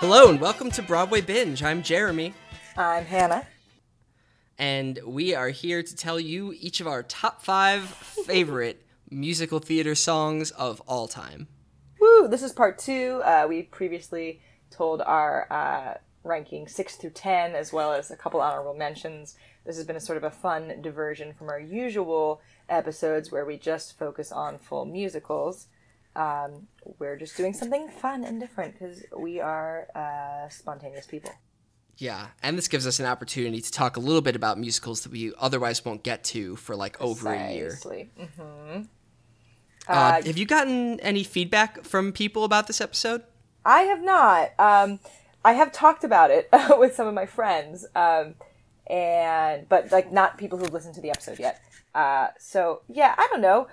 Hello and welcome to Broadway Binge. I'm Jeremy, I'm Hannah. and we are here to tell you each of our top five favorite musical theater songs of all time. Woo! This is part two. Uh, we previously told our uh, ranking six through ten, as well as a couple honorable mentions. This has been a sort of a fun diversion from our usual episodes where we just focus on full musicals. Um, we're just doing something fun and different because we are uh, spontaneous people. Yeah, and this gives us an opportunity to talk a little bit about musicals that we otherwise won't get to for like over a year. Precisely. Mhm. Uh, have you gotten any feedback from people about this episode? I have not. Um, I have talked about it with some of my friends, um, and but like not people who've listened to the episode yet. Uh, so yeah, I don't know.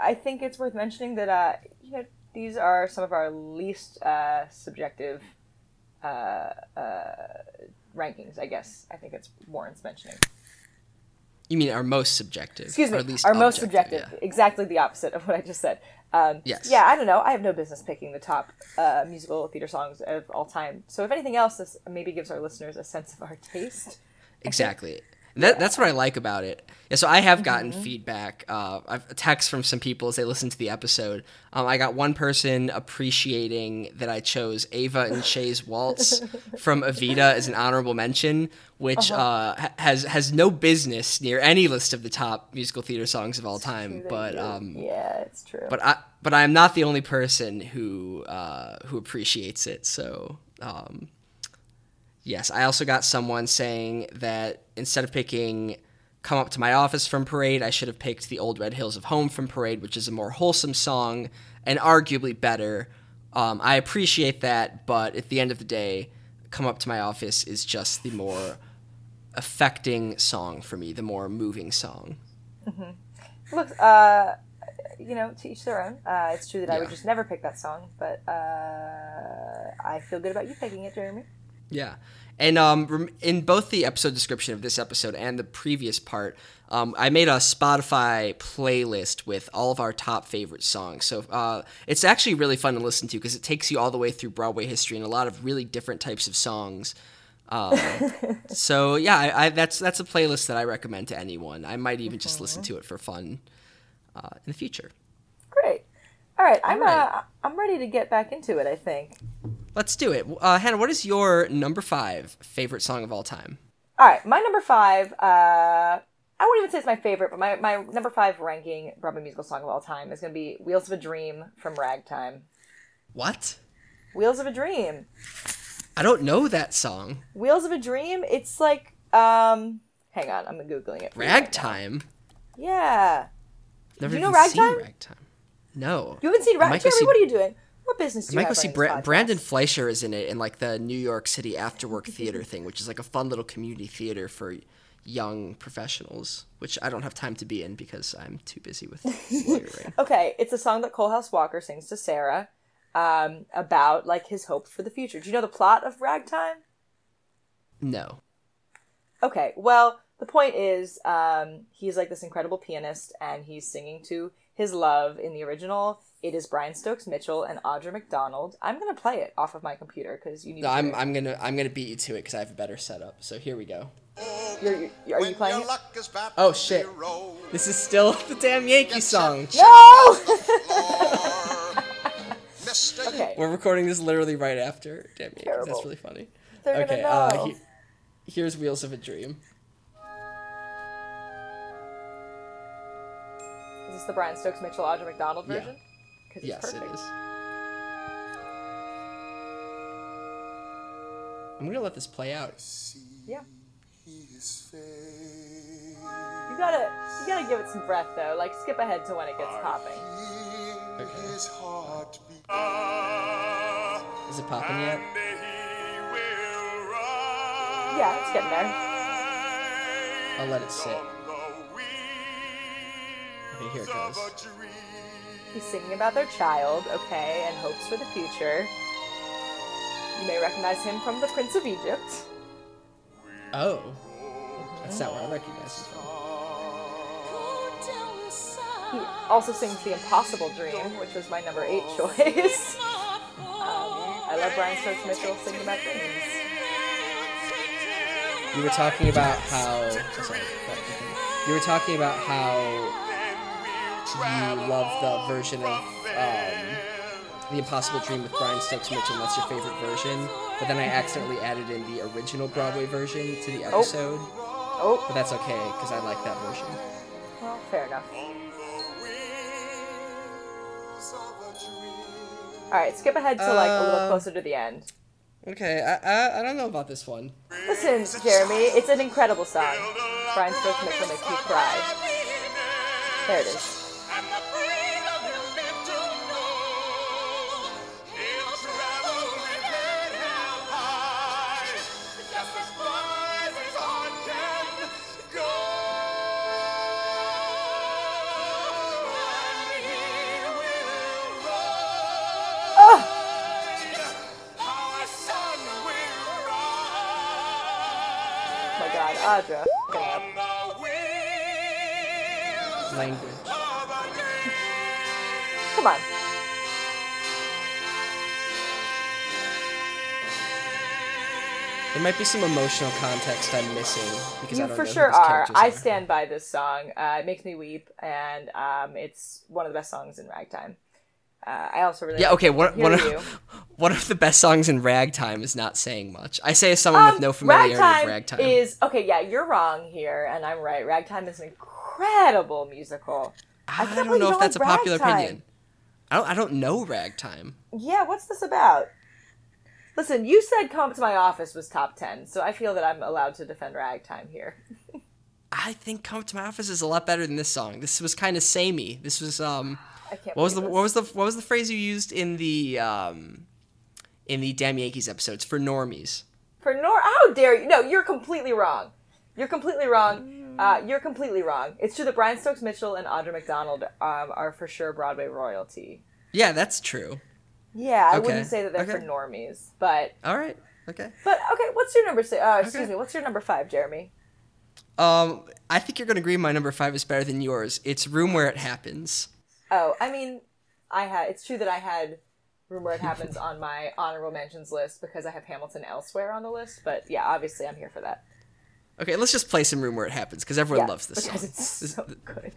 I think it's worth mentioning that uh, you know these are some of our least uh, subjective uh, uh, rankings. I guess I think it's warrants mentioning. You mean our most subjective? Excuse me, our most objective, subjective. Exactly the opposite of what I just said. Um, Yes. Yeah, I don't know. I have no business picking the top uh, musical theater songs of all time. So if anything else, this maybe gives our listeners a sense of our taste. Exactly. That, that's what I like about it. Yeah, so I have gotten Mm-hmm. feedback. Uh, I've a text from some people as they listen to the episode. Um, I got one person appreciating that I chose Eva and Che's Waltz from Evita as an honorable mention, which Uh-huh. uh has has no business near any list of the top musical theater songs of all time. But um, yeah, it's true. but I but I am not the only person who uh, who appreciates it. So um, yes, I also got someone saying that instead of picking "Come Up to My Office" from Parade, I should have picked "The Old Red Hills of Home" from Parade, which is a more wholesome song and arguably better. Um, I appreciate that, but at the end of the day, "Come Up to My Office" is just the more affecting song for me, the more moving song. Look, uh, you know, to each their own. Uh, it's true that I would just never pick that song, but uh, I feel good about you picking it, Jeremy. Yeah. And um, in both the episode description of this episode and the previous part, um, I made a Spotify playlist with all of our top favorite songs. So uh, it's actually really fun to listen to because it takes you all the way through Broadway history and a lot of really different types of songs. Um, so yeah, I, I, that's that's a playlist that I recommend to anyone. I might even just listen to it for fun uh, in the future. All right, I'm All right. Uh, I'm ready to get back into it. I think. Let's do it. Uh, Hannah, what is your number five favorite song of all time? All right, my number five. Uh, I wouldn't even say it's my favorite, but my, my number five ranking Broadway musical song of all time is going to be "Wheels of a Dream" from Ragtime. What? "Wheels of a Dream." I don't know that song. "Wheels of a Dream." It's like, um, hang on, I'm googling it. you right. Ragtime. Yeah, Never You know Ragtime? Ragtime. No. you haven't seen I Ragtime. see- What are you doing? What business do I you might go see Bra- Brandon Fleischer is in it in like the New York City After Work Theater thing, which is like a fun little community theater for young professionals, which I don't have time to be in because I'm too busy with lawyering. Okay, it's a song that Coalhouse Walker sings to Sarah um, about like his hope for the future. Do you know the plot of Ragtime? No. Okay, well, the point is, um, he's like this incredible pianist, and he's singing to his love in the original. It is Brian Stokes Mitchell and Audra McDonald. I'm gonna play it off of my computer because you need. No, to I'm. I'm gonna I'm gonna beat you to it because I have a better setup. So here we go. You're, you're, are you playing it? Oh shit! This is still the damn Yankee song. No. okay. We're recording this literally right after damn Yankees. That's really funny. They're okay, uh, he- here's Wheels of a Dream. This the Brian Stokes Mitchell Audra McDonald version? version? 'Cause it's Yes, perfect. it is. I'm gonna let this play out. Yeah. You gotta, you gotta give it some breath though. Like skip ahead to when it gets popping. Okay. Ah, is it popping yet? Yeah, it's getting there. I'll let it sit. Okay, here it goes. He's singing about their child, okay, and hopes for the future. You may recognize him from The Prince of Egypt. Oh. That's not where I recognize him from. He also sings The Impossible Dream, which was my number eight choice. um, I I love Brian Stokes Mitchell singing about dreams. You were talking about how. oh, sorry, you were talking about how you love the version of um, the Impossible Dream with Brian Stokes Mitchell. That's your favorite version, but then I accidentally added in the original Broadway version to the episode. Oh, oh. But that's okay because I like that version. well, fair enough. All right, skip ahead to like a little Uh, closer to the end. Okay, I, I I don't know about this one. Listen, Jeremy, it's an incredible song. Brian Stokes Mitchell makes me cry. There it is. Audra. Language. Come on. There might be some emotional context I'm missing because I You don't for sure are. I stand by this song. Uh, it makes me weep, and um, it's one of the best songs in ragtime. Uh, I also really Yeah, like okay. One, You. of, one of the best songs in ragtime is not saying much. I say as someone with no familiarity Um, ragtime with ragtime. is okay. Yeah, you're wrong here, and I'm right. Ragtime is an incredible musical. I, can't don't know if that's a popular ragtime. opinion. I don't. I don't know ragtime. Yeah, what's this about? Listen, you said "Come to My Office" was top ten, so I feel that I'm allowed to defend ragtime here. I think "Come to My Office" is a lot better than this song. This was kind of samey. This was um. I can't. What was the believe what was the what was the phrase you used in the um, in the Damn Yankees episodes for normies? for Nor? How dare you? No, you're completely wrong. You're completely wrong. Uh, you're completely wrong. It's true that Brian Stokes Mitchell and Audra McDonald um, are for sure Broadway royalty. Yeah, that's true. Yeah, I Okay, wouldn't say that they're for normies, but All right. Okay. but okay. What's your number six? Uh, excuse Okay. me. What's your number five, Jeremy? Um, I think you're gonna agree my number five is better than yours. It's "Room Where It Happens." Oh, I mean, I had. It's true that I had Room Where It Happens on my honorable mentions list because I have Hamilton elsewhere on the list. But yeah, obviously I'm here for that. Okay, let's just play some "Room Where It Happens" because everyone yeah, loves this because song. it's This- so good.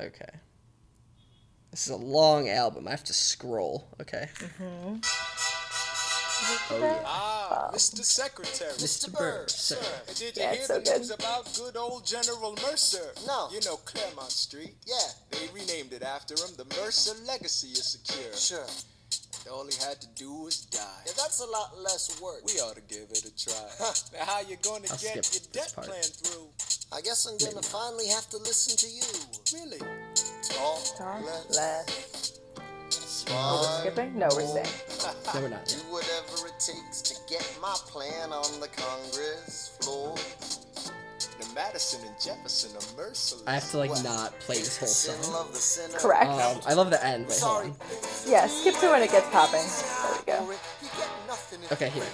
Okay. This is a long album. I have to scroll. Okay. Mm-hmm. Oh yeah. Ah, Mr. Secretary. Mr. Burr, sir. And did you Yeah, hear so the good. news about good old General Mercer? No. You know Clermont Street? Yeah, they renamed it after him. The Mercer legacy is secure. Sure. All he had to do was die. Yeah, that's a lot less work. We ought to give it a try. now, how you gonna I'll get your debt part. plan through? I guess I'm gonna finally have to listen to you. Really? Talk, Talk less, less. Oh, Small. we're skipping? No, we're staying. No, we're not. Do whatever it takes to get my plan on the Congress floor. The Madison and Jefferson are merciless. I have to like not play this whole song. love the sinner. Correct. Um, I love the end. Wait, hold on. Yeah, skip to when it gets popping. There we go. You get nothing if Okay, here.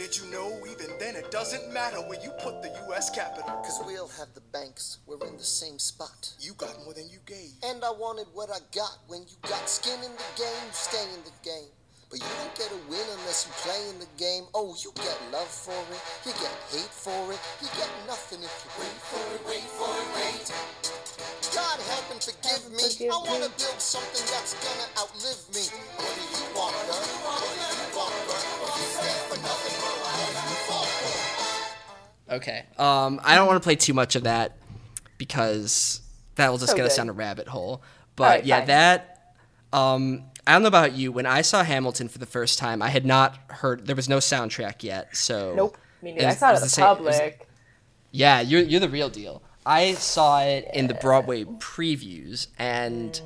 But did you know even then it doesn't matter where you put the U.S. capital? Cause we'll have the banks. We're in the same spot. You got more than you gave. And I wanted what I got. When you got skin in the game, you stay in the game. But you don't get a win unless you play in the game. Oh, you get love for it. You get hate for it. You get nothing if you wait for it, wait for it, wait. God help and forgive me. I want to build something that's gonna outlive me. What do you want, girl? What do you want, girl? If you stand for nothing, Okay. Um, I don't want to play too much of that because that will just So get us good. down a rabbit hole. But Alright, yeah, fine. that. Um, I don't know about you. When I saw Hamilton for the first time, I had not heard. There was no soundtrack yet, so. Nope. Me neither. I saw it it at was the the same- it was- public. Yeah, you're you're the real deal. I saw it in the Broadway previews, and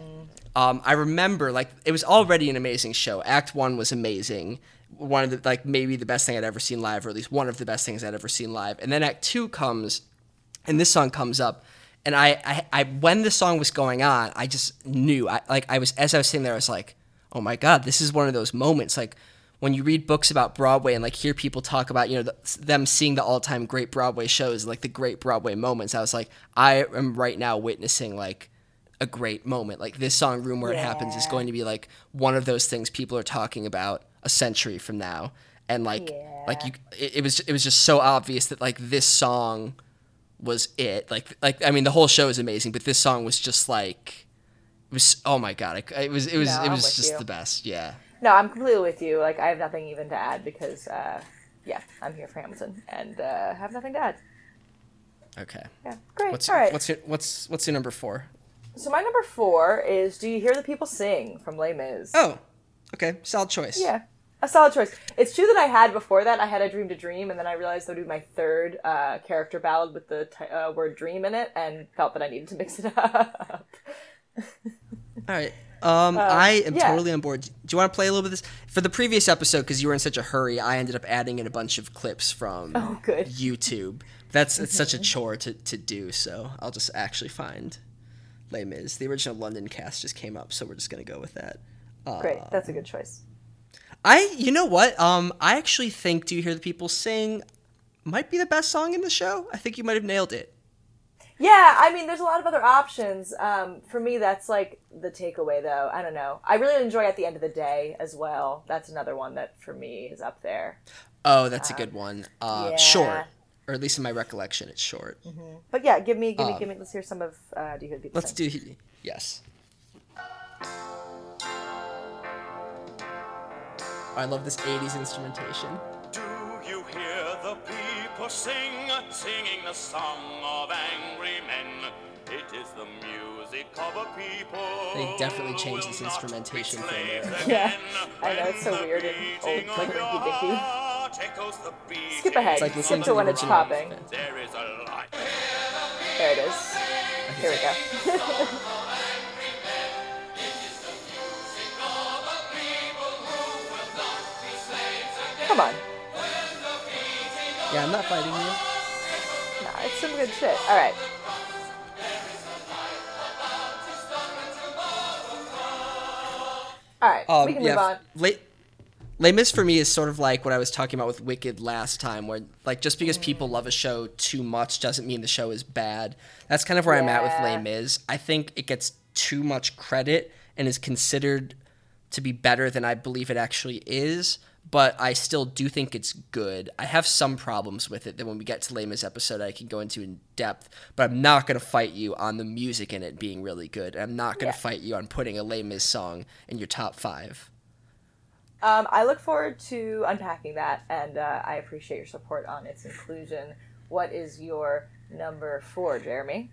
um, I remember like it was already an amazing show. Act one was amazing, one of the like maybe the best thing I'd ever seen live, or at least one of the best things I'd ever seen live. And then Act two comes, and this song comes up, and I I, I when the song was going on, I just knew I like I was as I was sitting there, I was like, oh my god, this is one of those moments like when you read books about Broadway and like hear people talk about you know the, them seeing the all-time great Broadway shows like the great Broadway moments, I was like, I am right now witnessing like a great moment. Like this song "Room Where It Happens" is going to be like one of those things people are talking about a century from now, and like like you, it, it was it was just so obvious that like this song was it. Like like I mean, the whole show is amazing, but this song was just like it was. Oh my god, it, it was it was No, it was just you. the best. Yeah. No, I'm completely with you. Like, I have nothing even to add because, uh, yeah, I'm here for Hamilton and uh, have nothing to add. Okay. Yeah, great. What's All right. what's your, what's what's your number four? So my number four is "Do You Hear the People Sing" from Les Mis. Oh, okay, solid choice. Yeah, a solid choice. It's true that I had before that. I had a dream to dream, and then I realized I would do my third uh, character ballad with the t- uh, word "dream" in it, and felt that I needed to mix it up. All right. Um, I am Uh, yeah. totally on board. Do you want to play a little bit of this for the previous episode? Because you were in such a hurry, I ended up adding in a bunch of clips from Oh, good. YouTube. That's it's such a chore to, to do. So I'll just actually find Les Mis. The original London cast just came up, so we're just gonna go with that. Uh, Great, that's a good choice. I, you know what? Um, I actually think "Do You Hear the People Sing" might be the best song in the show. I think you might have nailed it. Yeah, I mean, there's a lot of other options. Um, for me, that's like the takeaway, though. I don't know. I really enjoy "At the End of the Day" as well. That's another one that for me is up there. Oh, that's a good one. Uh, yeah. Short, or at least in my recollection, it's short. But yeah, give me, give me, give me. Let's hear some of. Uh, do you hear the people? Um, Let's sing? do yes. I love this '80s instrumentation. Do you hear the people sing, singing the song of angry men? It is the music of a people. They definitely changed this will not be instrumentation from slaves there. Yeah. I know, it's so weird and old, like of your Rinky Dinky. heart echoes the beating Skip ahead. It's like Skip to to when it's popping. There is a light. There it is. Here we go. Come on. Yeah, I'm not fighting you. Nah, it's some good shit. All right. All right, Um, we can yeah, move on. Les, Les Mis for me is sort of like what I was talking about with Wicked last time, where like just because people love a show too much doesn't mean the show is bad. That's kind of where I'm at with Yeah. Les Mis. I think it gets too much credit and is considered to be better than I believe it actually is. But I still do think it's good. I have some problems with it that when we get to Les episode I can go into in depth. But I'm not gonna fight you on the music in it being really good. I'm not gonna Yeah. fight you on putting a Les song in your top five. Um, I look forward to unpacking that, and uh, I appreciate your support on its inclusion. What is your number four, Jeremy?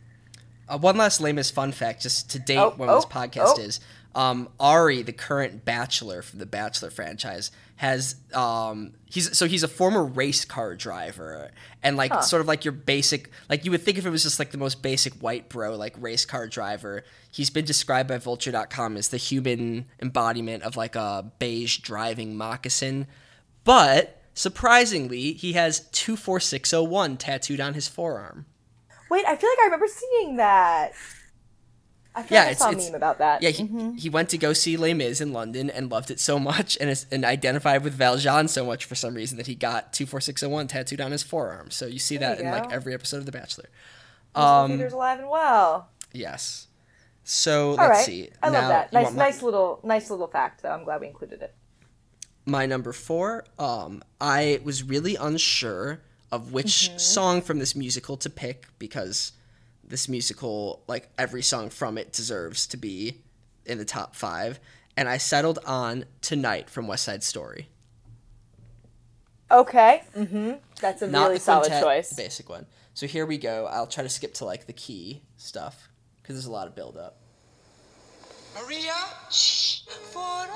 Uh, one last lamest fun fact, just to date Oh, when oh, this podcast oh. is. Um, Ari, the current Bachelor from the Bachelor franchise, has um, he's so he's a former race car driver, and like sort of like your basic, like you would think if it was just like the most basic white bro, like race car driver. He's been described by Vulture.com as the human embodiment of like a beige driving moccasin, but surprisingly, he has two four six zero one tattooed on his forearm. Wait, I feel like I remember seeing that. I Yeah, like I it's- saw a it's- meme about that. Yeah, he, he went to go see Les Mis in London and loved it so much and, is, and identified with Valjean so much for some reason that he got 24601 tattooed on his forearm. So you see There that you in like every episode of The Bachelor. Um, theaters alive and well. Yes. So All let's right, see. I love that. Nice, nice little, nice little fact. Though I'm glad we included it. my number four. Um, I was really unsure of which song from this musical to pick because this musical, like every song from it, deserves to be in the top five. And I settled on Tonight from West Side Story. Okay. Mm-hmm. That's a not really the solid quintet, choice. the basic one. So here we go. I'll try to skip to like the key stuff because there's a lot of build up. Maria? Shh, forever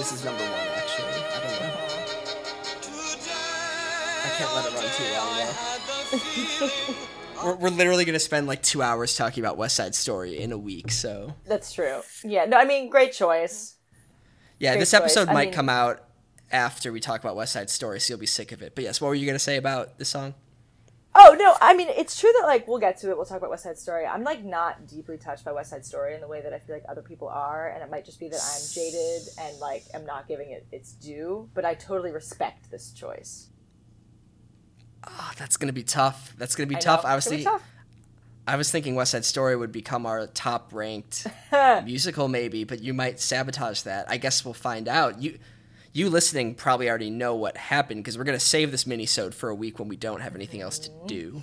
this is number one actually. I don't know. I can't let it run too long we're, we're literally gonna spend like two hours talking about West Side Story in a week. So That's true. Yeah. No, I mean, great choice. Yeah, Great this choice. episode I might mean- come out after we talk about West Side Story, so you'll be sick of it. But yes, what were you gonna say about this song? Oh no, I mean it's true that like we'll get to it. We'll talk about West Side Story. I'm like not deeply touched by West Side Story in the way that I feel like other people are, and it might just be that I'm jaded and like am not giving it its due. But I totally respect this choice. Oh, that's gonna be tough. That's gonna be I tough. know, I was it's gonna be thinking, tough. I was thinking West Side Story would become our top ranked musical, maybe, but you might sabotage that. I guess we'll find out. You, you listening probably already know what happened because we're gonna save this mini-sode for a week when we don't have anything else to do.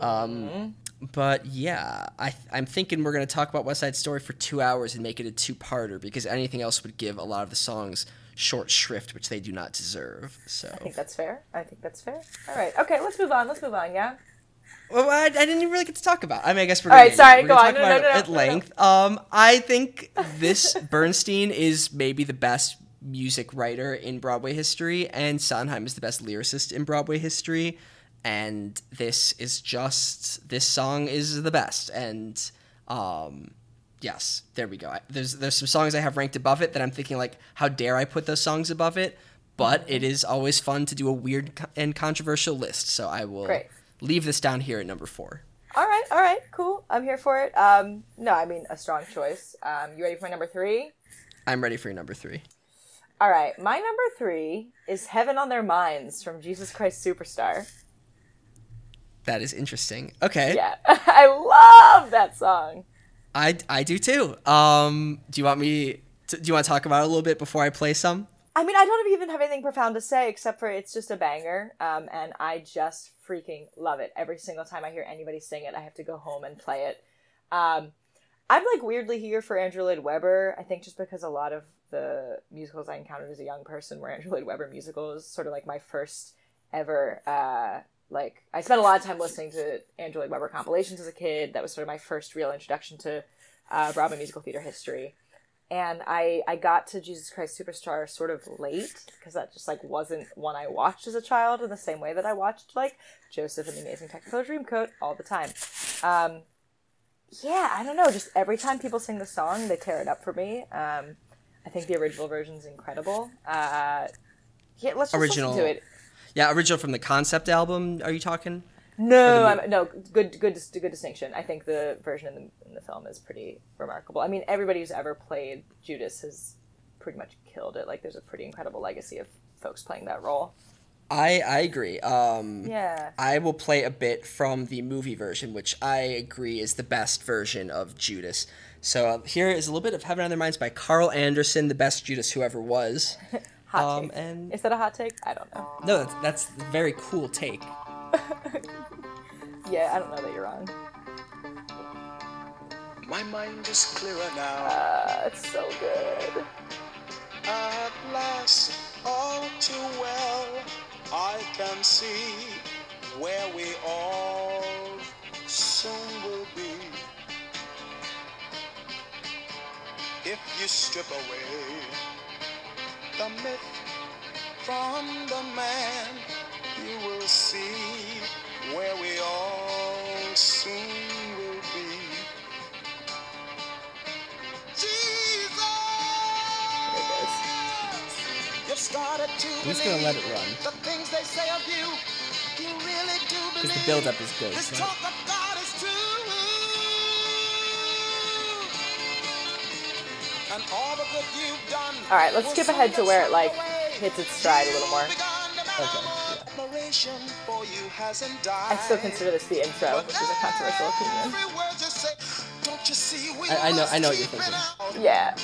Um, but yeah, I I'm thinking we're gonna talk about West Side Story for two hours and make it a two-parter because anything else would give a lot of the songs short shrift, which they do not deserve. So. I think that's fair. I think that's fair. All right. Okay, let's move on. Let's move on. Yeah. Well, I, I didn't even really get to talk about. I mean, I guess we're. All right, sorry, go on. talk No, no, no, it at length. Um, I think this Bernstein is maybe the best music writer in Broadway history, and Sondheim is the best lyricist in Broadway history. And this is just this song is the best, and um, yes, there we go. I- There's there's some songs I have ranked above it that I'm thinking like, how dare I put those songs above it? But it is always fun to do a weird and controversial list, so I will Great. leave this down here at number four. All right. All right. Cool. I'm here for it. Um, no, I mean a strong choice. Um, you ready for my number three? I'm ready for your number three. All right. My number three is "Heaven on Their Minds" from Jesus Christ Superstar. That is interesting. Okay. Yeah, I love that song. I, I do too. Um, do you want me? To, do you want to talk about it a little bit before I play some? I mean, I don't even have anything profound to say except for it's just a banger, um, and I just freaking love it. Every single time I hear anybody sing it, I have to go home and play it. Um, I'm like weirdly here for Andrew Lloyd Webber. I think just because a lot of the musicals I encountered as a young person were Andrew Lloyd Webber musicals, sort of like my first ever. Uh, like I spent a lot of time listening to Andrew Lloyd Webber compilations as a kid. That was sort of my first real introduction to uh, Broadway musical theater history and I I got to Jesus Christ Superstar sort of late because that just like wasn't one I watched as a child in the same way that I watched like Joseph and the Amazing Technicolor Dreamcoat all the time. Um, yeah, I don't know. Just every time people sing the song, they tear it up for me. Um, I think the original version is incredible. Uh, yeah, let's just Original. listen to it. Yeah, original from the concept album. Are you talking? No, the I'm, no, good, good, good distinction. I think the version in the, in the film is pretty remarkable. I mean, everybody who's ever played Judas has pretty much killed it. Like, there's a pretty incredible legacy of folks playing that role. I I agree. Um, Yeah. I will play a bit from the movie version, which I agree is the best version of Judas. So uh, here is a little bit of Heaven on Their Minds by Carl Anderson, the best Judas who ever was. Hot Um, take. and Is that a hot take? I don't know. no, that's, that's a very cool take. Yeah, I don't know that you're wrong. My mind is clearer now. Uh, it's so good. At last, all too well, I can see where we all soon will be. If you strip away the myth from the man, you will see where we all soon will be. Jesus! There it goes. You've started to I'm just gonna let it run. The things they say of you, you really do believe. Because the build-up is good, This but- talk of God is true. And all the good All right, let's skip ahead to where it, like, hits its stride a little more. You've begun to Okay, yeah. for you hasn't died. I still consider this the intro, which is a controversial opinion. Every word you say, don't you see I- I know- I know what you're thinking. Yeah,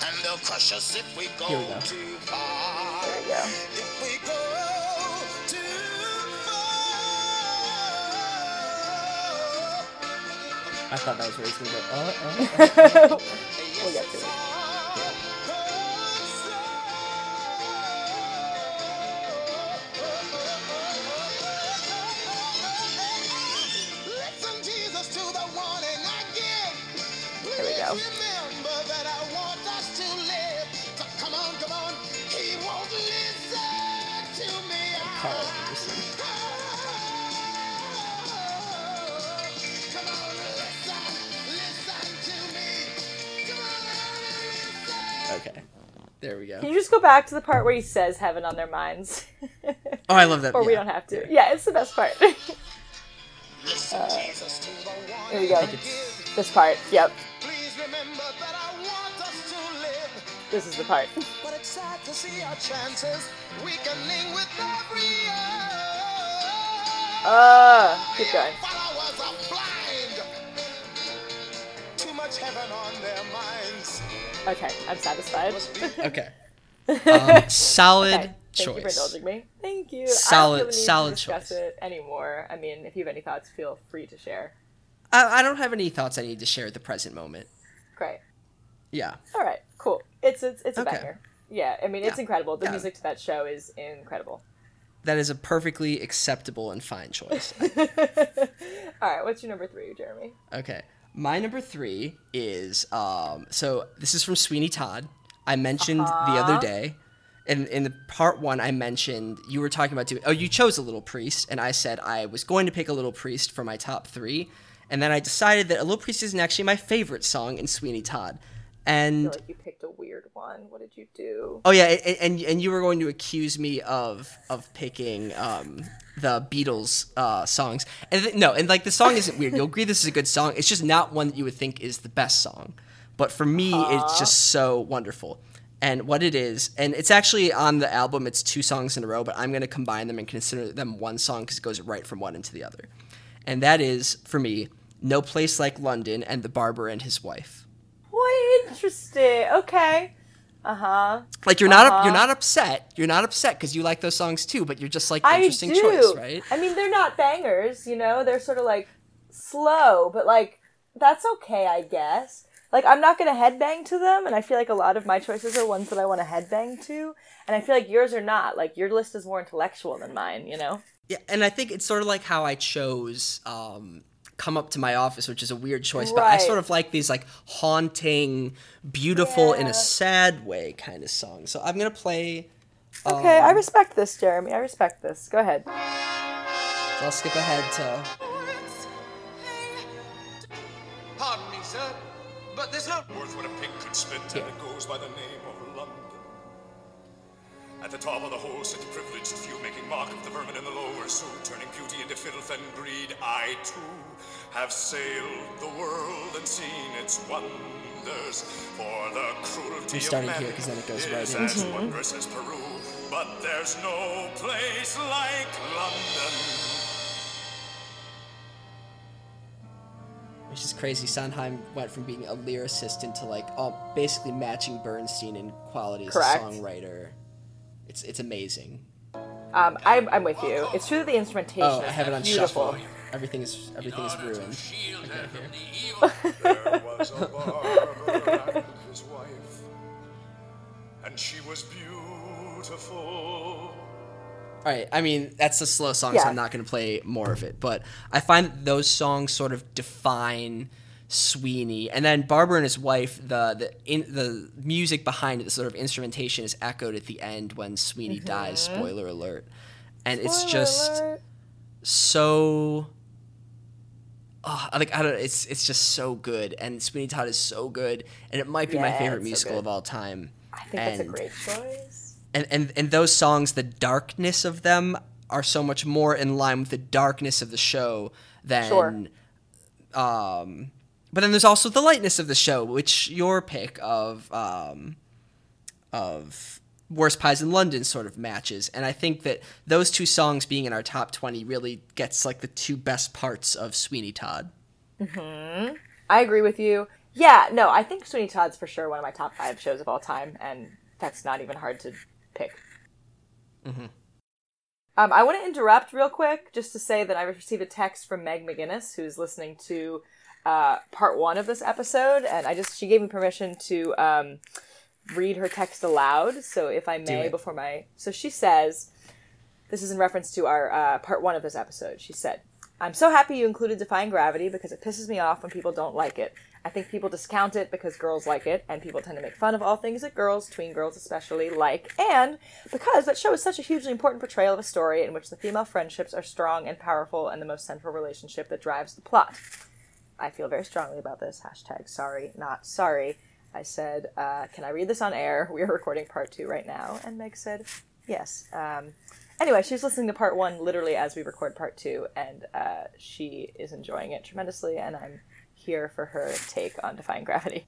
And they'll crush us if we go, Here we go. too far. there you go. If we go too far. I thought that was where he's gonna go. Uh, uh, uh. We'll get to it. Just go back to the part where he says heaven on their minds? Oh, I love that. or we don't have to. Yeah, it's the best part. Listen, Jesus, to the one Here we go. this part. Yep. Please remember that I want us to live. This is the part. But it's sad to see our chances weakening with every year. Uh, keep going. Followers are blind. Too much heaven on their minds. Okay, I'm satisfied. Okay. Um, solid Okay. Thank you for indulging me. Thank you. Solid- I don't feel the need solid to discuss choice. it anymore. I mean, if you have any thoughts, feel free to share. I, I don't have any thoughts I need to share at the present moment. Great. Yeah. All right. Cool. It's it's it's a Okay. banger. Yeah. I mean, it's Yeah. incredible. The Yeah. music to that show is incredible. That is a perfectly acceptable and fine choice. All right. What's your number three, Jeremy? Okay. My number three is um so this is from Sweeney Todd. I mentioned the other day. In in the part one I mentioned you were talking about doing oh you chose a little priest and I said I was going to pick a little priest for my top three. And then I decided that a little priest isn't actually my favorite song in Sweeney Todd. I And feel like you picked a weird one. What did you do? Oh yeah, and, and and you were going to accuse me of of picking um the Beatles uh songs. And th- no, and like the song isn't weird. You'll agree this is a good song. It's just not one that you would think is the best song. But for me, it's just so wonderful. And what it is, and it's actually on the album. It's two songs in a row, but I'm going to combine them and consider them one song because it goes right from one into the other. And that is for me, "No Place Like London" and "The Barber and His Wife." What interesting. Okay. Uh huh. Like you're not Uh-huh. you're not upset. You're not upset because you like those songs too, but you're just like interesting choice, right? I mean, they're not bangers. You know, they're sort of like slow, but like that's okay, I guess. Like I'm not gonna headbang to them, and I feel like a lot of my choices are ones that I want to headbang to, and I feel like yours are not. Like your list is more intellectual than mine. You know. Yeah, and I think it's sort of like how I chose um, "Come Up to My Office," which is a weird choice, but I sort of like these like haunting, beautiful in a sad way kind of songs. So I'm gonna play. Okay, Um, I respect this, Jeremy. I respect this. Go ahead. So I'll skip ahead to. But there's no worth what a pig could spit, Yeah. and it goes by the name of London. At the top of the whole sit the privileged few, making mock of the vermin in the lower zoo, turning beauty into filth and greed. I too have sailed the world and seen its wonders. For the cruelty I'm starting here 'cause then it goes right as into- wondrous as Peru. But there's no place like London. Which is crazy. Sondheim went from being a lyricist into like all basically matching Bernstein in quality as Correct. a songwriter. It's it's amazing. Um, I'm, I'm with you. It's true that the instrumentation Oh, is I have it on beautiful. shuffle. Everything is everything is ruined. There was a barber and his wife, and she was beautiful. All right, I mean that's a slow song, so I'm not going to play more of it. But I find those songs sort of define Sweeney, and then Barber and his wife. The the in the music behind it, the sort of instrumentation, is echoed at the end when Sweeney mm-hmm. dies. Spoiler alert! And it's just alert. so. Oh, like I don't. It's it's just so good, and Sweeney Todd is so good, and it might be my favorite it's so musical of all time. I think that's a And- great choice. And, and and those songs the darkness of them are so much more in line with the darkness of the show than Sure. um but then there's also the lightness of the show which your pick of um of worst pies in london sort of matches and i think that those two songs being in our top 20 really gets like the two best parts of sweeney todd I agree with you. Yeah, no, I think Sweeney Todd's for sure one of my top five shows of all time, and that's not even hard to pick. Um, I want to interrupt real quick just to say that I received a text from Meg McGinnis, who's listening to uh, part one of this episode, and I just she gave me permission to um, read her text aloud. So if I may, before my so she says, this is in reference to our uh, part one of this episode. She said, I'm so happy you included Defying Gravity because it pisses me off when people don't like it. I think people discount it because girls like it, and people tend to make fun of all things that girls, tween girls especially, like, and because that show is such a hugely important portrayal of a story in which the female friendships are strong and powerful and the most central relationship that drives the plot. I feel very strongly about this. Hashtag sorry, not sorry. I said, uh, "Can I read this on air? We are recording part two right now." And Meg said, "Yes." Um, anyway, she's listening to part one literally as we record part two, and uh, she is enjoying it tremendously. And I'm here for her take on Defying Gravity.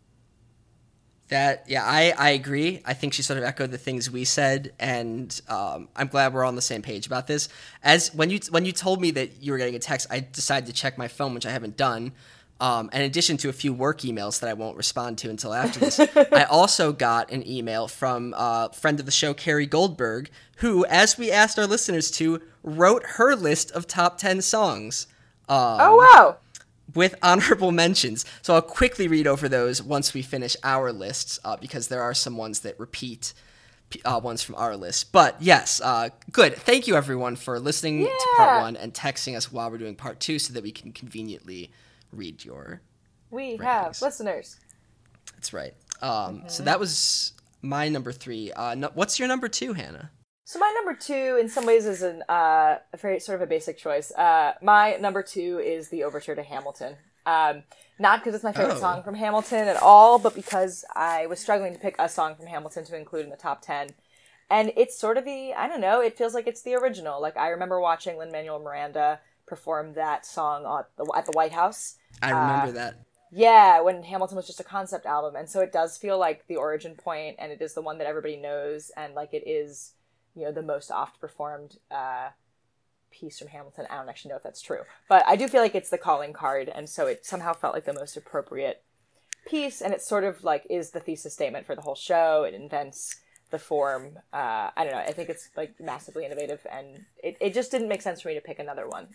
That yeah, I, I agree. I think she sort of echoed the things we said, and um, I'm glad we're on the same page about this. As when you when you told me that you were getting a text, I decided to check my phone, which I haven't done. Um, in addition to a few work emails that I won't respond to until after this, I also got an email from a friend of the show, Carrie Goldberg, who, as we asked our listeners to, wrote her list of top ten songs oh wow! With honorable mentions. So I'll quickly read over those once we finish our lists, uh, because there are some ones that repeat uh, ones from our list. But yes, uh, good. Thank you everyone for listening to part one and texting us while we're doing part two, so that we can conveniently read your. We have listeners. That's right. Um, So that was my number three. Uh, no, what's your number two, Hannah? So my number two, in some ways, is an uh, a very sort of a basic choice. Uh, my number two is the overture to Hamilton. Um, not because it's my favorite Oh. song from Hamilton at all, but because I was struggling to pick a song from Hamilton to include in the top ten. And it's sort of the I don't know. It feels like it's the original. Like I remember watching Lin Manuel Miranda perform that song at the, at the White House. I remember that. Yeah, when Hamilton was just a concept album, and so it does feel like the origin point, and it is the one that everybody knows, and like it is, you know, the most oft performed uh, piece from Hamilton. I don't actually know if that's true, but I do feel like it's the calling card, and so it somehow felt like the most appropriate piece, and it sort of like is the thesis statement for the whole show. It invents the form. Uh, I don't know. I think it's like massively innovative, and it, it just didn't make sense for me to pick another one.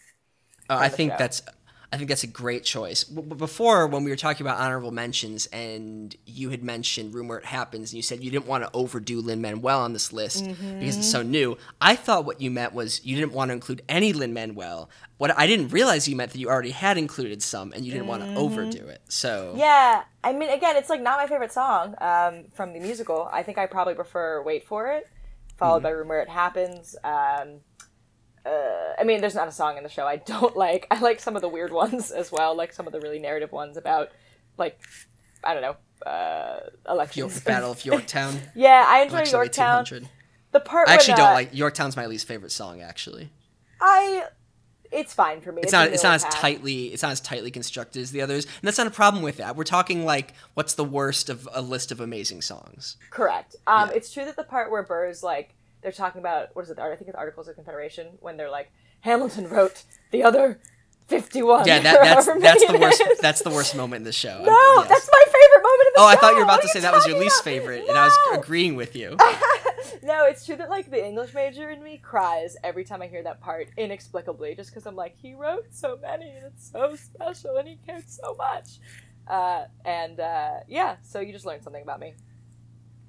Uh, I think show. that's I think that's a great choice. W- b- before, when we were talking about honorable mentions, and you had mentioned "Room Where It Happens," and you said you didn't want to overdo Lin Manuel on this list because it's so new. I thought what you meant was you didn't want to include any Lin Manuel. What I didn't realize you meant that you already had included some, and you didn't want to overdo it. So Yeah, I mean, again, it's like not my favorite song um, from the musical. I think I probably prefer "Wait for It," followed by "Room Where It Happens." Um, uh, I mean, there's not a song in the show I don't like. I like some of the weird ones as well, like some of the really narrative ones about, like, I don't know, uh, elections. Battle of Yorktown. yeah, I enjoy Election Yorktown. The part I actually when, don't like Yorktown's my least favorite song. Actually, I. It's fine for me. it's a not it's not as path. tightly it's not as tightly constructed as the others, and that's not a problem with that. We're talking like what's the worst of a list of amazing songs. Correct. Um, Yeah. It's true that the part where Burr's like, they're talking about, what is it, I think it's Articles of Confederation, when they're like, Hamilton wrote the other 51. Yeah, that, that's that's the worst. That's the worst moment in the show. No, Yes. that's my favorite moment in the Oh, show. Oh, I thought you were about What to say that was your least about? favorite, and I was agreeing with you. No, it's true that like the English major in me cries every time I hear that part inexplicably, just because I'm like, he wrote so many, and it's so special, and he cared so much. Uh, and uh, yeah, so you just learned something about me.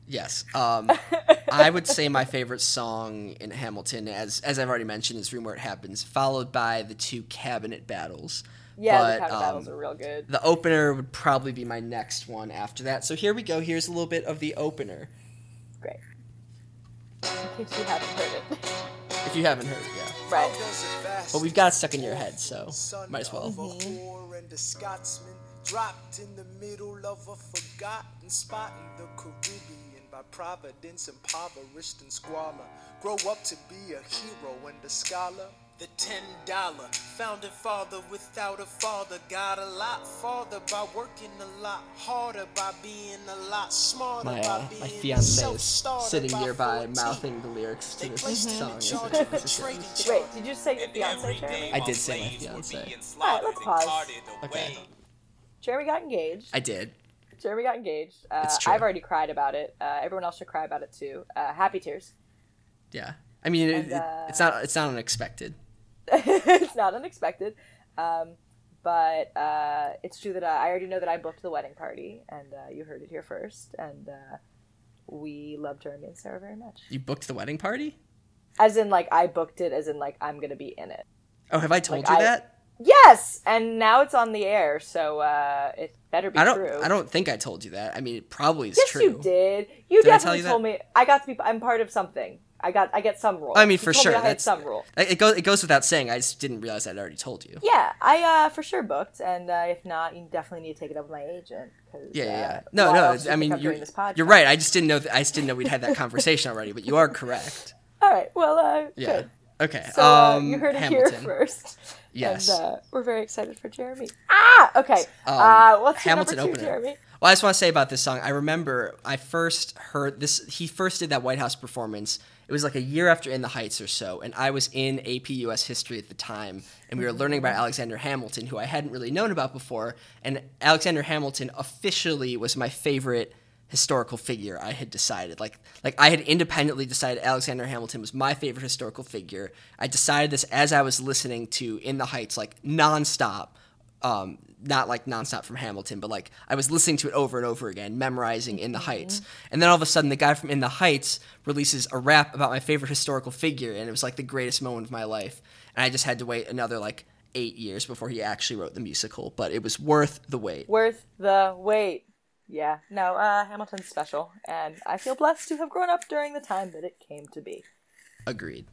Yes. Um, I would say my favorite song in Hamilton, as as I've already mentioned, is "Room Where It Happens," followed by the two cabinet battles. Yeah, But, the cabinet battles um, are real good. The opener would probably be my next one after that. So here we go. Here's a little bit of the opener. Great. In case you haven't heard it. If you haven't heard it, yeah. right. But we've got it stuck in your head, so might as well. of a whore and a Scotsman dropped in the middle of a forgotten spot in the Caribbean by providence impoverished and squalor. Grow up to be a hero and a scholar. The ten dollar founding father without a father got a lot farther by working a lot harder by being a lot smarter My by uh, being my fiance is self-started sitting nearby 14. mouthing the lyrics to this placed him song. as charge it- of the as it trading goes. Wait, did you say your fiance, Jeremy? I did say my fiance. Alright, let's pause. Okay. Jeremy got engaged. I did. Jeremy got engaged. Uh, It's true. I've already cried about it. Uh, everyone else should cry about it too. Uh, happy tears. Yeah. I mean, And, it- uh, it's not it's not unexpected. it's not unexpected. Um, but uh, it's true that uh, I already know that I booked the wedding party, and uh, you heard it here first. And uh, we love Jeremy and Sarah very much. You booked the wedding party? As in, like, I booked it as in, like, I'm going to be in it. Oh, have I told Like, you I- that? Yes! And now it's on the air, so uh, it better be I don't. true. I don't think I told you that. I mean, it probably is Yes, true. you did. You Did definitely you told me. I got to be. I'm part of something. I got I get some role. I mean, You for sure. I had That's some role. It goes. It goes without saying. I just didn't realize I'd already told you. Yeah, I uh, for sure booked, and uh, if not, you definitely need to take it up with my agent. 'cause, Yeah, yeah. uh, yeah. No, no. I mean, you're, you're right. I just didn't know. That, I just didn't know we'd had that conversation already. But you are correct. All right, well, uh, Yeah. good. Okay. So uh, um, you heard it Hamilton. here first. Yes. And uh, we're very excited for Jeremy. Ah, okay. Um, uh, what's Hamilton number two, opener. Jeremy? Well, I just want to say about this song. I remember I first heard this. He first did that White House performance. It was like a year after In the Heights or so, and I was in AP US history at the time, and we were learning about Alexander Hamilton, who I hadn't really known about before. And Alexander Hamilton officially was my favorite historical figure. I had decided, like, like I had independently decided Alexander Hamilton was my favorite historical figure. I decided this as I was listening to In the Heights, like nonstop um, not like nonstop from Hamilton, but like I was listening to it over and over again, memorizing In the Heights. And then all of a sudden, the guy from In the Heights releases a rap about my favorite historical figure, and it was like the greatest moment of my life. And I just had to wait another like eight years before he actually wrote the musical, but it was worth the wait. Worth the wait. Yeah, no, uh, Hamilton's special, and I feel blessed to have grown up during the time that it came to be. Agreed.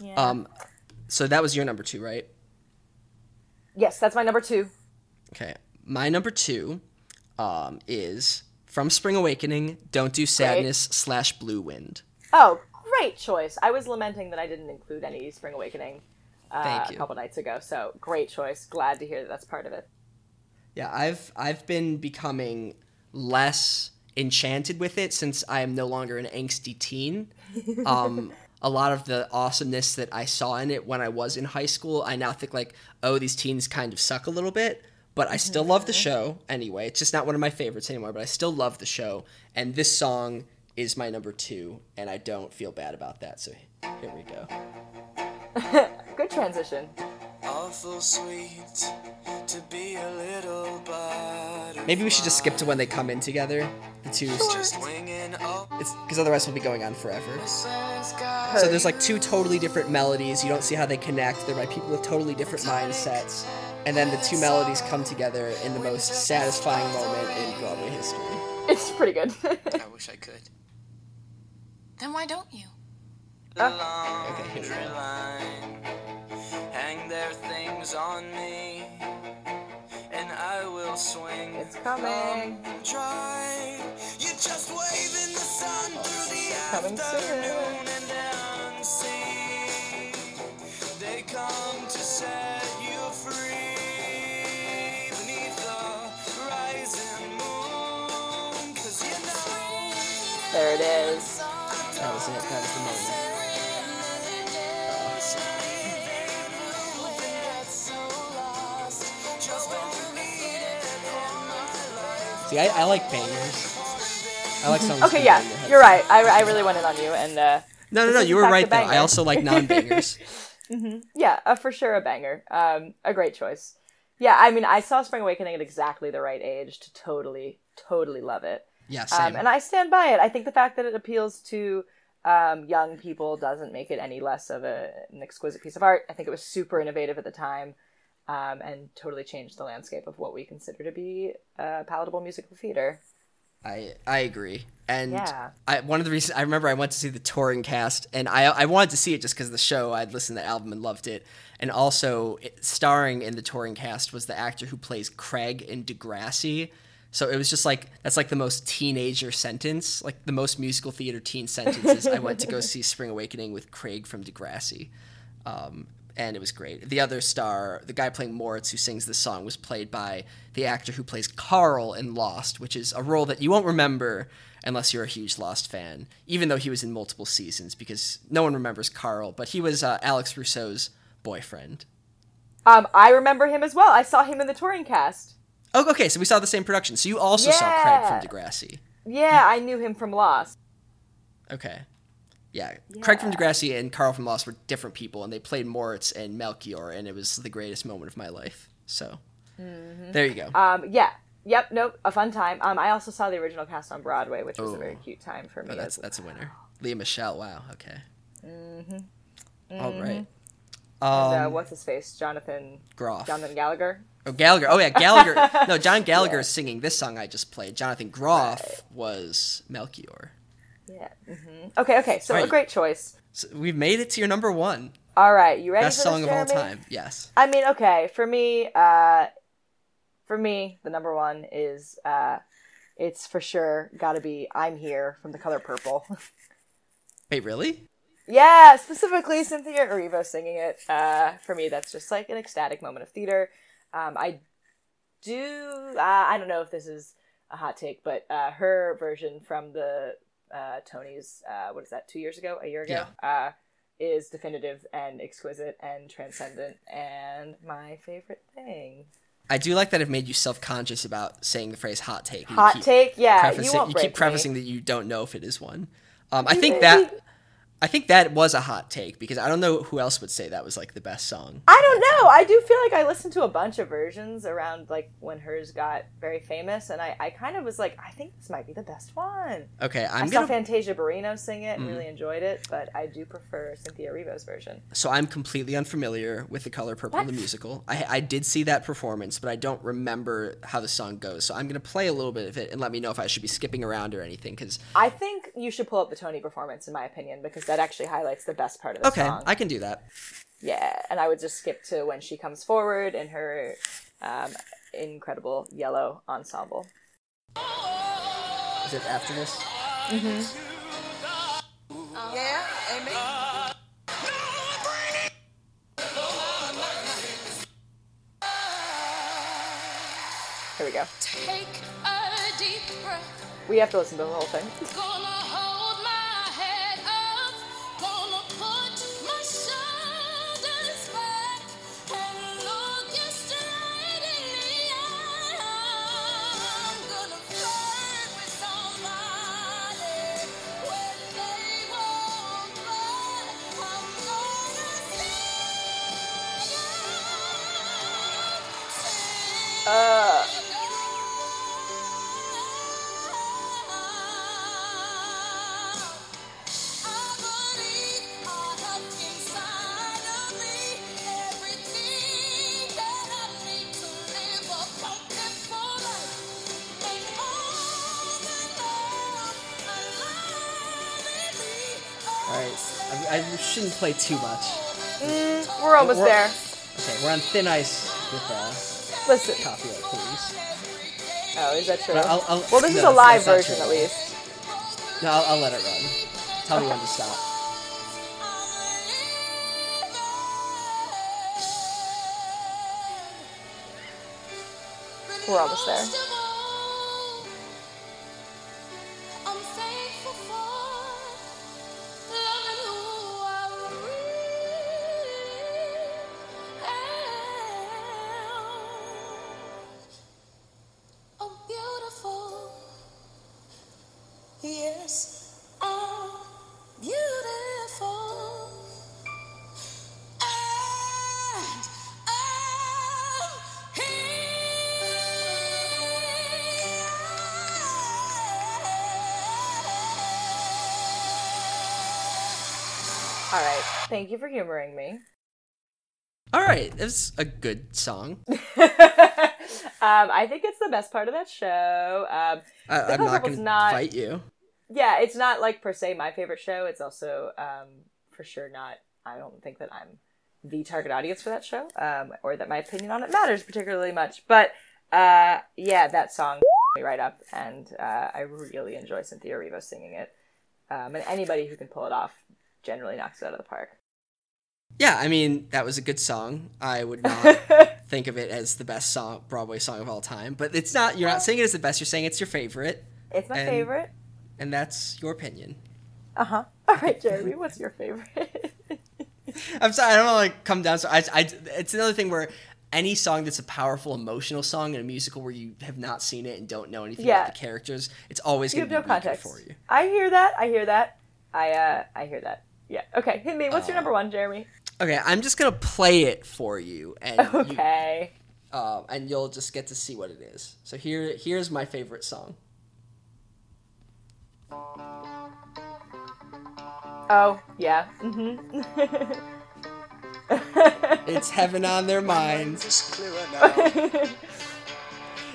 Yeah. Um, so that was your number two, right? yes, that's my number two. Okay. My number two um, is from Spring Awakening. Don't do sadness slash blue wind. Oh, great choice. I was lamenting that I didn't include any Spring Awakening uh, a couple nights ago, so great choice. Glad to hear that that's part of it. Yeah, I've I've been becoming less enchanted with it since I am no longer an angsty teen. Um, a lot of the awesomeness that I saw in it when I was in high school, I now think like, oh, these teens kind of suck a little bit. But I still love the show anyway. It's just not one of my favorites anymore, but I still love the show. And this song is my number two, and I don't feel bad about that. So here we go. Good transition. Awful sweet to be a little butterfly. Maybe we should just skip to when they come in together. The two, Just winging up because otherwise we'll be going on forever. the. So there's like two totally different melodies. You don't see how they connect. They're by people with totally different mindsets. And then the two melodies come together in the most satisfying moment in Broadway history. It's pretty good. I wish I could. Then why don't you? Uh, the Okay, here we go. hang their things on me, and I will swing. It's coming. from Dry. You just wave in the sun through the coming soon. afternoon and unseen. They come to set you free beneath the rising moon. 'Cause you know. there it is. That was it. That was See, I, I like bangers. I like songs. Okay, yeah, bang your head. you're right. I, I really went in on you, and uh, No, no, no. You were right though. I also like non-bangers. mm-hmm. yeah, uh, for sure a banger. Um, a great choice. Yeah, I mean, I saw Spring Awakening at exactly the right age to totally, totally love it. yeah, same. Um, and I stand by it. I think the fact that it appeals to um, young people doesn't make it any less of a, an exquisite piece of art. I think it was super innovative at the time um, and totally changed the landscape of what we consider to be uh, palatable musical theater. I I agree. And Yeah. I, one of the reasons I remember I went to see the touring cast, and I I wanted to see it just because of the show. I'd listened to the album and loved it, and also it, starring in the touring cast was the actor who plays Craig in Degrassi. So it was just like that's like the most teenager sentence, like the most musical theater teen sentences. I went to go see Spring Awakening with Craig from Degrassi. Um, and it was great. The other star, the guy playing Moritz, who sings this song, was played by the actor who plays Carl in Lost, which is a role that you won't remember unless you're a huge Lost fan, even though he was in multiple seasons, because no one remembers Carl, but he was uh, Alex Rousseau's boyfriend. Um, I remember him as well. I saw him in the touring cast. Oh, okay, so we saw the same production. So you also saw Craig from Degrassi. Yeah, I knew him from Lost. Okay. Yeah. Craig from Degrassi and Carl from Lost were different people, and they played Moritz and Melchior, and it was the greatest moment of my life. So there you go. Um, yeah. Yep. Nope. A fun time. Um, I also saw the original cast on Broadway, which was a Oh. very cute time for me. Oh, that's that's a winner. Lea Michele. Wow. Okay. Mm-hmm. All right. and, Um, uh, what's his face? Jonathan. Groff. Jonathan Gallagher. Oh, Gallagher. Oh yeah, Gallagher. no, John Gallagher is singing this song I just played. Jonathan Groff was Melchior. Yeah. hmm Okay. Okay. So Alright. a great choice. So we've made it to your number one All right, you ready best for song this, of all time. Yes. I mean, okay, for me, uh, for me, the number one is, uh, it's for sure got to be "I'm Here" from The Color Purple. Wait, really? yeah, specifically Cynthia Erivo singing it. Uh, for me, that's just like an ecstatic moment of theater. Um, I do. Uh, I don't know if this is a hot take, but uh, her version from the uh, Tonys, uh, what is that? Two years ago, a year ago, uh, is definitive and exquisite and transcendent and my favorite thing. I do like that it made you self conscious about saying the phrase "hot take." Hot take, yeah. You you keep prefacing me. that you don't know if it is one. Um, I think that I think that was a hot take because I don't know who else would say that was like the best song. I don't know. I do feel like I listened to a bunch of versions around like when hers got very famous, and I, I kind of was like, I think this might be the best one. Okay, i I'm saw gonna. Fantasia Barrino sing it and mm-hmm. really enjoyed it, but I do prefer Cynthia Erivo's version. So I'm completely unfamiliar with the color purple in the musical. I, I did see that performance, but I don't remember how the song goes. So I'm gonna play a little bit of it and let me know if I should be skipping around or anything. Because I think you should pull up the Tony performance, in my opinion, because that actually highlights the best part of the okay, song. I can do that. Yeah, and I would just skip to when she comes forward in her um, incredible yellow ensemble. Is it after this? Mm-hmm. Yeah, amen. Here we go. Take a deep breath. We have to listen to the whole thing. Play too much. we're almost We're- there. Okay, we're on thin ice with uh, Listen. copyright, please. Oh, is that true? I'll- I'll- well, this is a live version, at least. No, I'll, I'll let it run. Tell me when to stop. We're almost there. Right. Thank you for humoring me. All right, it's a good song. um, I think it's the best part of that show. Um, I, I'm not going to not- fight you. yeah, it's not like per se my favorite show. It's also um, for sure not. I don't think that I'm the target audience for that show, um, or that my opinion on it matters particularly much. But uh, yeah, that song me right up, and uh, I really enjoy Cynthia Erivo singing it. Um, and anybody who can pull it off generally knocks it out of the park. Yeah, I mean that was a good song. I would not think of it as the best song, Broadway song of all time, but it's not. You're not saying it as the best. You're saying it's your favorite, It's my And- favorite. and that's your opinion. Uh huh. All right, Jeremy, what's your favorite? I'm sorry, I don't want to like come down. So I, I, it's another thing where any song that's a powerful emotional song in a musical where you have not seen it and don't know anything Yeah. about the characters, it's always going to no be weaker context for you. I hear that. I hear that. I uh, I hear that. Yeah. Okay. Hit me. What's your number one, Jeremy? Okay, I'm just gonna play it for you, and you, Okay. uh, and you'll just get to see what it is. So here, here's my favorite song. Oh yeah. Mm-hmm. It's heaven on their minds. It's clearer now.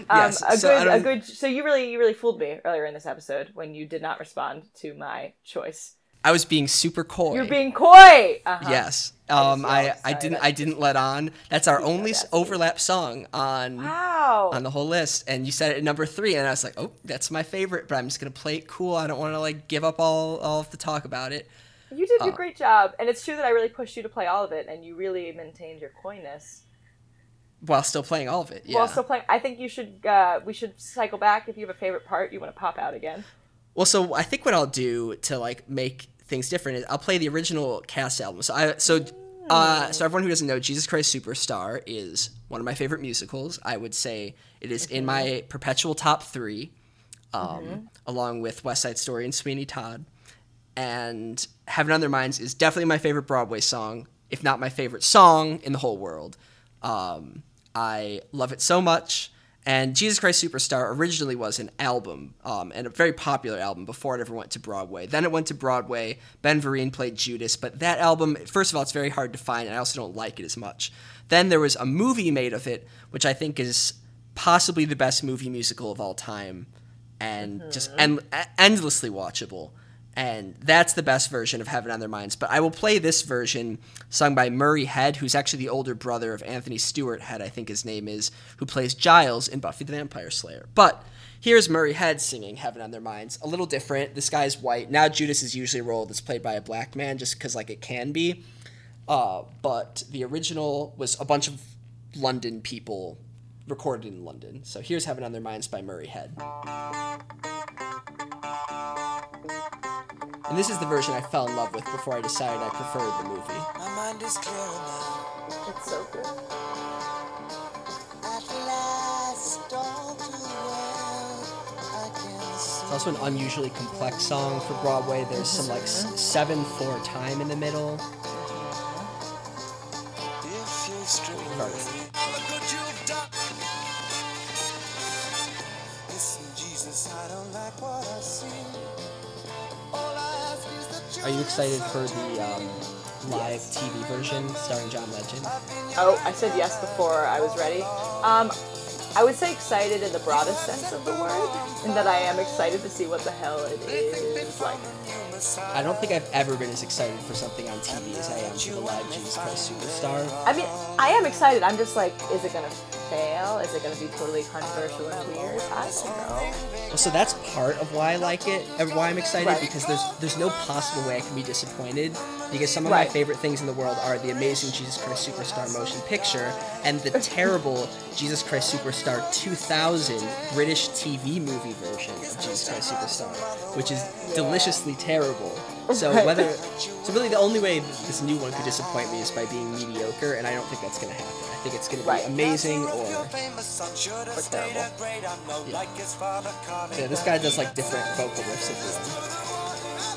Um, Yes, a so good, a good. So you really, you really fooled me earlier in this episode when you did not respond to my choice. I was being super coy. You're being coy. Uh-huh. Yes. Um, I, I didn't I didn't let on. That's our only overlap song on Wow. on the whole list, and you said it at number three, and I was like, oh, that's my favorite, but I'm just gonna play it cool. I don't want to like give up all all of the talk about it You did uh, a great job, and it's true that I really pushed you to play all of it, and you really maintained your coyness while still playing all of it. Yeah. while still playing. I think you should. Uh, we should cycle back if you have a favorite part you want to pop out again. Well, so I think what I'll do to like make things different is I'll play the original cast album. So I so uh, so everyone who doesn't know, Jesus Christ Superstar is one of my favorite musicals. I would say it is in my perpetual top three, um, along with West Side Story and Sweeney Todd. And Heaven on Their Minds is definitely my favorite Broadway song, if not my favorite song in the whole world. Um, I love it so much. And Jesus Christ Superstar originally was an album, um, and a very popular album before it ever went to Broadway. Then it went to Broadway. Ben Vereen played Judas, but that album, first of all, it's very hard to find, and I also don't like it as much. Then there was a movie made of it, which I think is possibly the best movie musical of all time, and just en- endlessly watchable. And that's the best version of Heaven on Their Minds. But I will play this version sung by Murray Head, who's actually the older brother of Anthony Stewart Head, I think his name is, who plays Giles in Buffy the Vampire Slayer. But here's Murray Head singing Heaven on Their Minds. A little different. This guy's white. Now Judas is usually a role that's played by a black man just because, like, it can be. Uh, but the original was a bunch of London people recorded in London. So here's Heaven on Their Minds by Murray Head. And this is the version I fell in love with before I decided I preferred the movie. My mind is clear now. It's so good. At last, all too well, I can see. It's also an unusually complex song for Broadway. There's some like s- mm-hmm. seven four time in the middle. Mm-hmm. If Are you excited for the um, live TV version starring John Legend? Oh, I said yes before I was ready. Um, I would say excited in the broadest sense of the word, in that I am excited to see what the hell it is like. I don't think I've ever been as excited for something on TV as I am for the live Jesus Christ Superstar. I mean, I am excited. I'm just like, is it gonna fail? Is it gonna be totally controversial and weird? I don't know. So that's part of why I like it, and why I'm excited Right. because there's there's no possible way I can be disappointed because some of my favorite things in the world are the amazing Jesus Christ Superstar motion picture and the terrible Jesus Christ Superstar 2000 British TV movie version of Jesus Christ Superstar, which is deliciously terrible. So Right. whether so really the only way this new one could disappoint me is by being mediocre, and I don't think that's gonna happen. I think it's gonna be Right. amazing or Or terrible. yeah, this guy does like different vocal riffs at the end.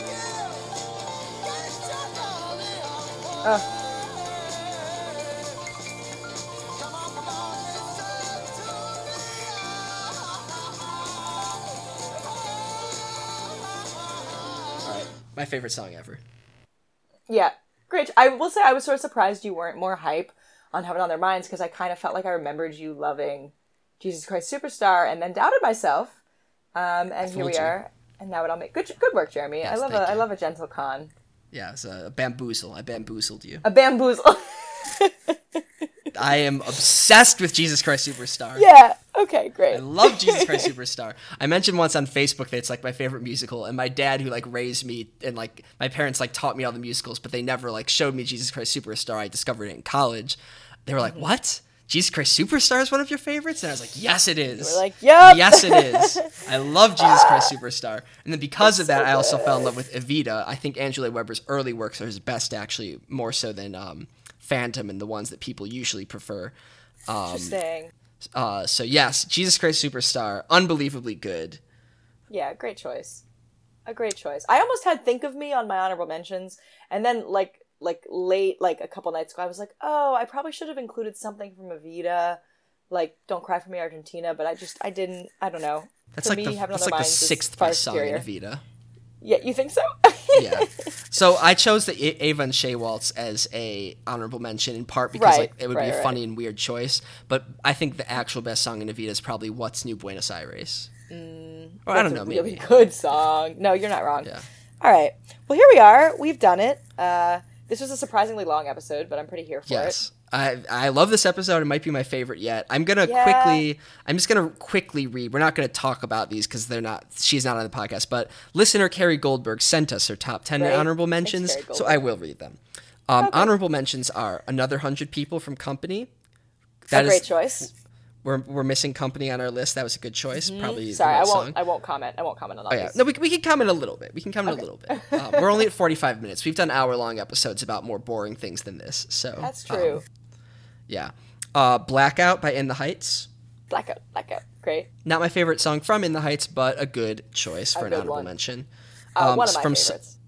Uh, my favorite song ever. yeah, great. I will say I was sort of surprised you weren't more hype on Heaven on Their Minds because I kind of felt like I remembered you loving Jesus Christ Superstar and then doubted myself. Um, and here we you. are. And now it all make good. Good work, Jeremy. I love a thank I love a gentle con. Yeah, it's a bamboozle. I bamboozled you. A bamboozle. I am obsessed with Jesus Christ Superstar. yeah. Okay. Great. I love Jesus Christ Superstar. I mentioned once on Facebook that it's like my favorite musical, and my dad, who like raised me, and like my parents like taught me all the musicals, but they never like showed me Jesus Christ Superstar. I discovered it in college. They were like, "What? Jesus Christ Superstar is one of your favorites?" And I was like, "Yes, it is." were like, "Yup." Yes, it is. I love Jesus Christ Superstar, and then because of that, I also fell in love with Evita. I think Andrew Lloyd Webber's early works are his best, actually, more so than um, Phantom and the ones that people usually prefer. Um, Interesting. uh, so yes, Jesus Christ Superstar, unbelievably good. Yeah, great choice. A great choice. I almost had think of me on my honorable mentions, and then like like late, like a couple nights ago, I was like, oh, I probably should have included something from Evita, like "Don't Cry for Me, Argentina," but I just I didn't. I don't know. That's For like me, the, that's like the sixth best song in. Evita. Yeah, you think so? Yeah. so I chose the A- Eva and Che Waltz as a honorable mention in part because Right, like it would right, be a right. funny and weird choice, but I think the actual best song in Evita is probably "What's New Buenos Aires." or I don't know, a really maybe. good song. No, you're not wrong. Yeah. All right. Well, here we are. We've done it. Uh, this was a surprisingly long episode, but I'm pretty here for Yes. I, I love this episode. It might be my favorite yet. I'm gonna Yeah. quickly. I'm just gonna quickly read. We're not gonna talk about these because they're not. She's not on the podcast. But listener Carrie Goldberg sent us her top ten Great. honorable mentions, so I will read them. Um, Honorable mentions are another hundred people from Company. it. A That is great choice. we're we're missing Company on our list. That was a good choice. Probably the Sorry, I won't. song. I won't comment. I won't comment on that. Oh yeah, no, we, we can comment a little bit. We can comment a little bit. Um, we're only at forty five minutes. We've done hour long episodes about more boring things than this. So That's um, true. Yeah, uh, Blackout by In the Heights. blackout. Blackout. Great. Not my favorite song from In the Heights, but a good choice for A an honorable one. mention. Uh, Um, one of my from favorites.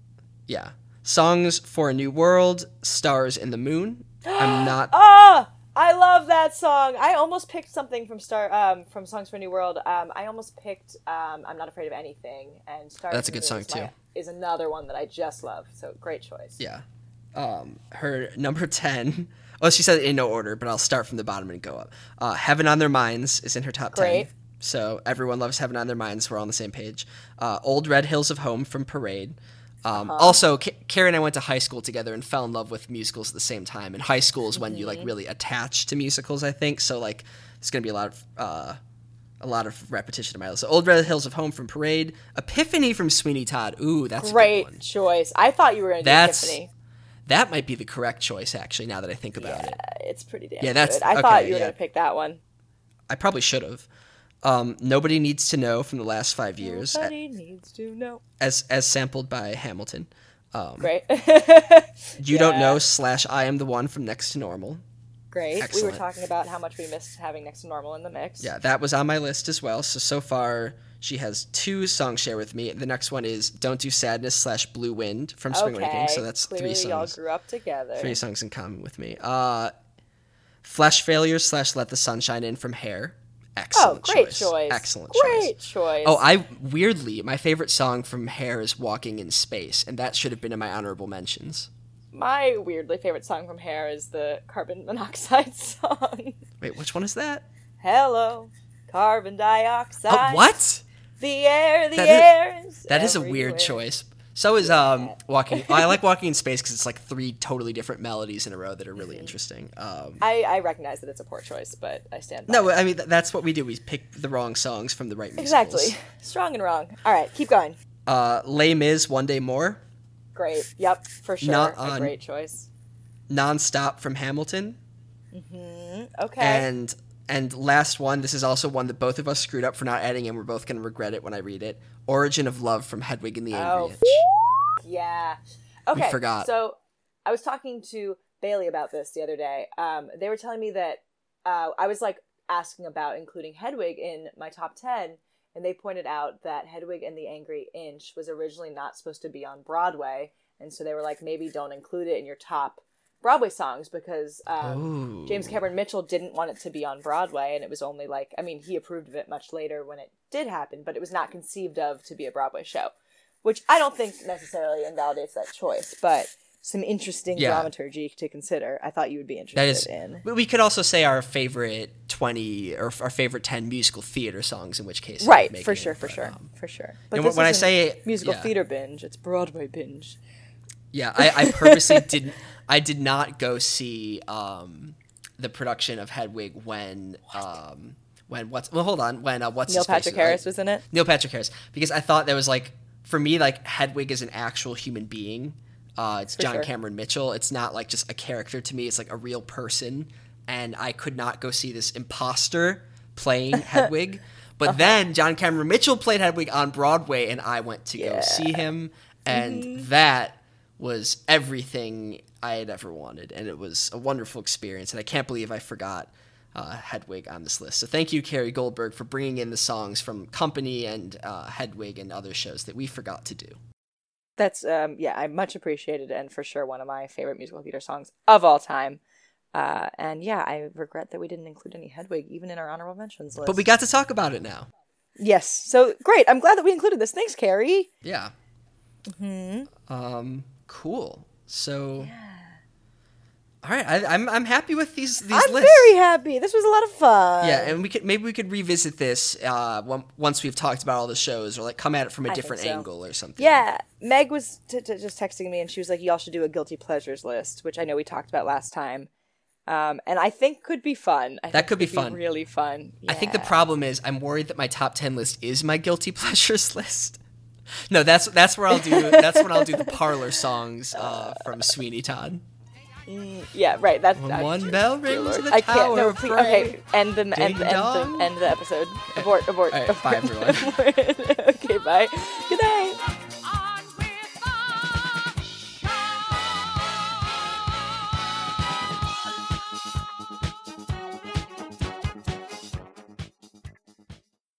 Yeah, songs for a new world, Stars and the Moon. I'm not. Ah, I love that song. I almost picked something from Star um, from Songs for a New World. Um, I almost picked um, I'm Not Afraid of Anything, and Stars That's a good song, my- too. Is another one that I just love. So great choice. Yeah. Um, her number 10. Oh, she said in no order, but I'll start from the bottom and go up. Uh, Heaven on Their Minds is in her top Great. 10. So everyone loves Heaven on Their Minds. We're all on the same page. Uh, Old Red Hills of Home from Parade. Um, Uh-huh. Also, K- Carrie and I went to high school together and fell in love with musicals at the same time. And high school is when you like Mm-hmm. really attach to musicals, I think. So like, it's gonna be a lot of uh, a lot of repetition in my list. So Old Red Hills of Home from Parade. Epiphany from Sweeney Todd. Ooh, that's a good Great choice. I thought you were going to do Tiffany. That might be the correct choice, actually. Now that I think about it. It's pretty damn Yeah, that's- good. I thought you were yeah. going to pick that one. I probably should have. Um, Nobody needs to know from the last five years, Nobody needs to know. as as sampled by Hamilton. Um, Great. you don't know slash I am the one from Next to Normal. Great. We were talking about how much we missed having next to normal in the mix. Yeah, that was on my list as well. So so far she has two songs share with me. The next one is "Don't Do Sadness" slash "Blue Wind" from Spring Okay. Awakening. So that's Clearly three y'all songs. grew up together. Three songs in common with me. Uh, "Flesh Failures" slash "Let the Sunshine In" from Hair. Excellent Oh, great choice. Excellent choice. Great choice. Oh, I weirdly my favorite song from Hair is "Walking in Space," and that should have been in my honorable mentions. My weirdly favorite song from Hair is the carbon monoxide song. Wait, which one is that? Hello, carbon dioxide. Oh, what? The air, the That air is. That is a weird choice. So is um walking. I like walking in space because it's like three totally different melodies in a row that are really interesting. Um, I, I recognize that it's a poor choice, but I stand by no, it. I mean th- that's what we do. We pick the wrong songs from the right musicals. Exactly. Strong and wrong. All right, keep going. Uh, Les Mis, One Day More, Great. Yep, for sure. Not a on- great choice. Nonstop from Hamilton, Okay. and and last one. This is also one that both of us screwed up for not adding, and we're both gonna regret it when I read it. Origin of Love from Hedwig and the Angry Oh, Inch. Yeah. Okay. We forgot. So I was talking to Bailey about this the other day. Um, they were telling me that uh, I was like asking about including Hedwig in my top 10, and they pointed out that Hedwig and the Angry Inch was originally not supposed to be on Broadway. And so they were like, maybe don't include it in your top Broadway songs because um, James Cameron Mitchell didn't want it to be on Broadway, and it was only like, I mean, he approved of it much later when it did happen, but it was not conceived of to be a Broadway show, which I don't think necessarily invalidates that choice, but some interesting Yeah. dramaturgy to consider. I thought you would be interested That is. in. We we could also say our favorite twenty or our favorite ten musical theater songs. In which case, Right, for it, sure, for but, sure, um, for sure. But when I say- musical yeah. theater binge, it's Broadway binge. Yeah, I, I purposely didn't. I did not go see um, the production of Hedwig when um, when what's well hold on when uh, what's Neil Patrick Harris was in it. Neil Patrick Harris because I thought that was like for me like Hedwig is an actual human being. Uh, it's John sure. Cameron Mitchell. It's not like just a character to me. It's like a real person, and I could not go see this imposter playing Hedwig. But Uh-huh. then John Cameron Mitchell played Hedwig on Broadway, and I went to go see him, and Mm-hmm. that was everything I had ever wanted, and it was a wonderful experience. And I can't believe I forgot uh, Hedwig on this list. So thank you, Carrie Goldberg, for bringing in the songs from Company and uh, Hedwig and other shows that we forgot to do. That's um yeah, I much appreciated and for sure one of my favorite musical theater songs of all time. Uh, and yeah, I regret that we didn't include any Hedwig even in our honorable mentions list. But we got to talk about it now. yes, so great. I'm glad that we included this. Thanks, Carrie. Yeah. Mm-hmm. Um. Cool. So. All right, I, I'm I'm happy with these these I'm lists. very happy. This was a lot of fun. yeah, and we could maybe we could revisit this uh, once we've talked about all the shows, or like come at it from a I different so. angle or something. Yeah, Meg was t- t- just texting me, and she was like, "Y'all should do a guilty pleasures list," which I know we talked about last time, um, and I think could be fun. I That think could be fun. really fun. I think the problem is I'm worried that my top ten list is my guilty pleasures list. No, that's that's where I'll do that's when I'll do the parlor songs uh, from Sweeney Todd. yeah, right. That's When uh, one dear bell rings in the I can't. No, please, okay. End the end, the end the end the episode. Abort. Abort. Right, bye, everyone. okay. Bye. Good night.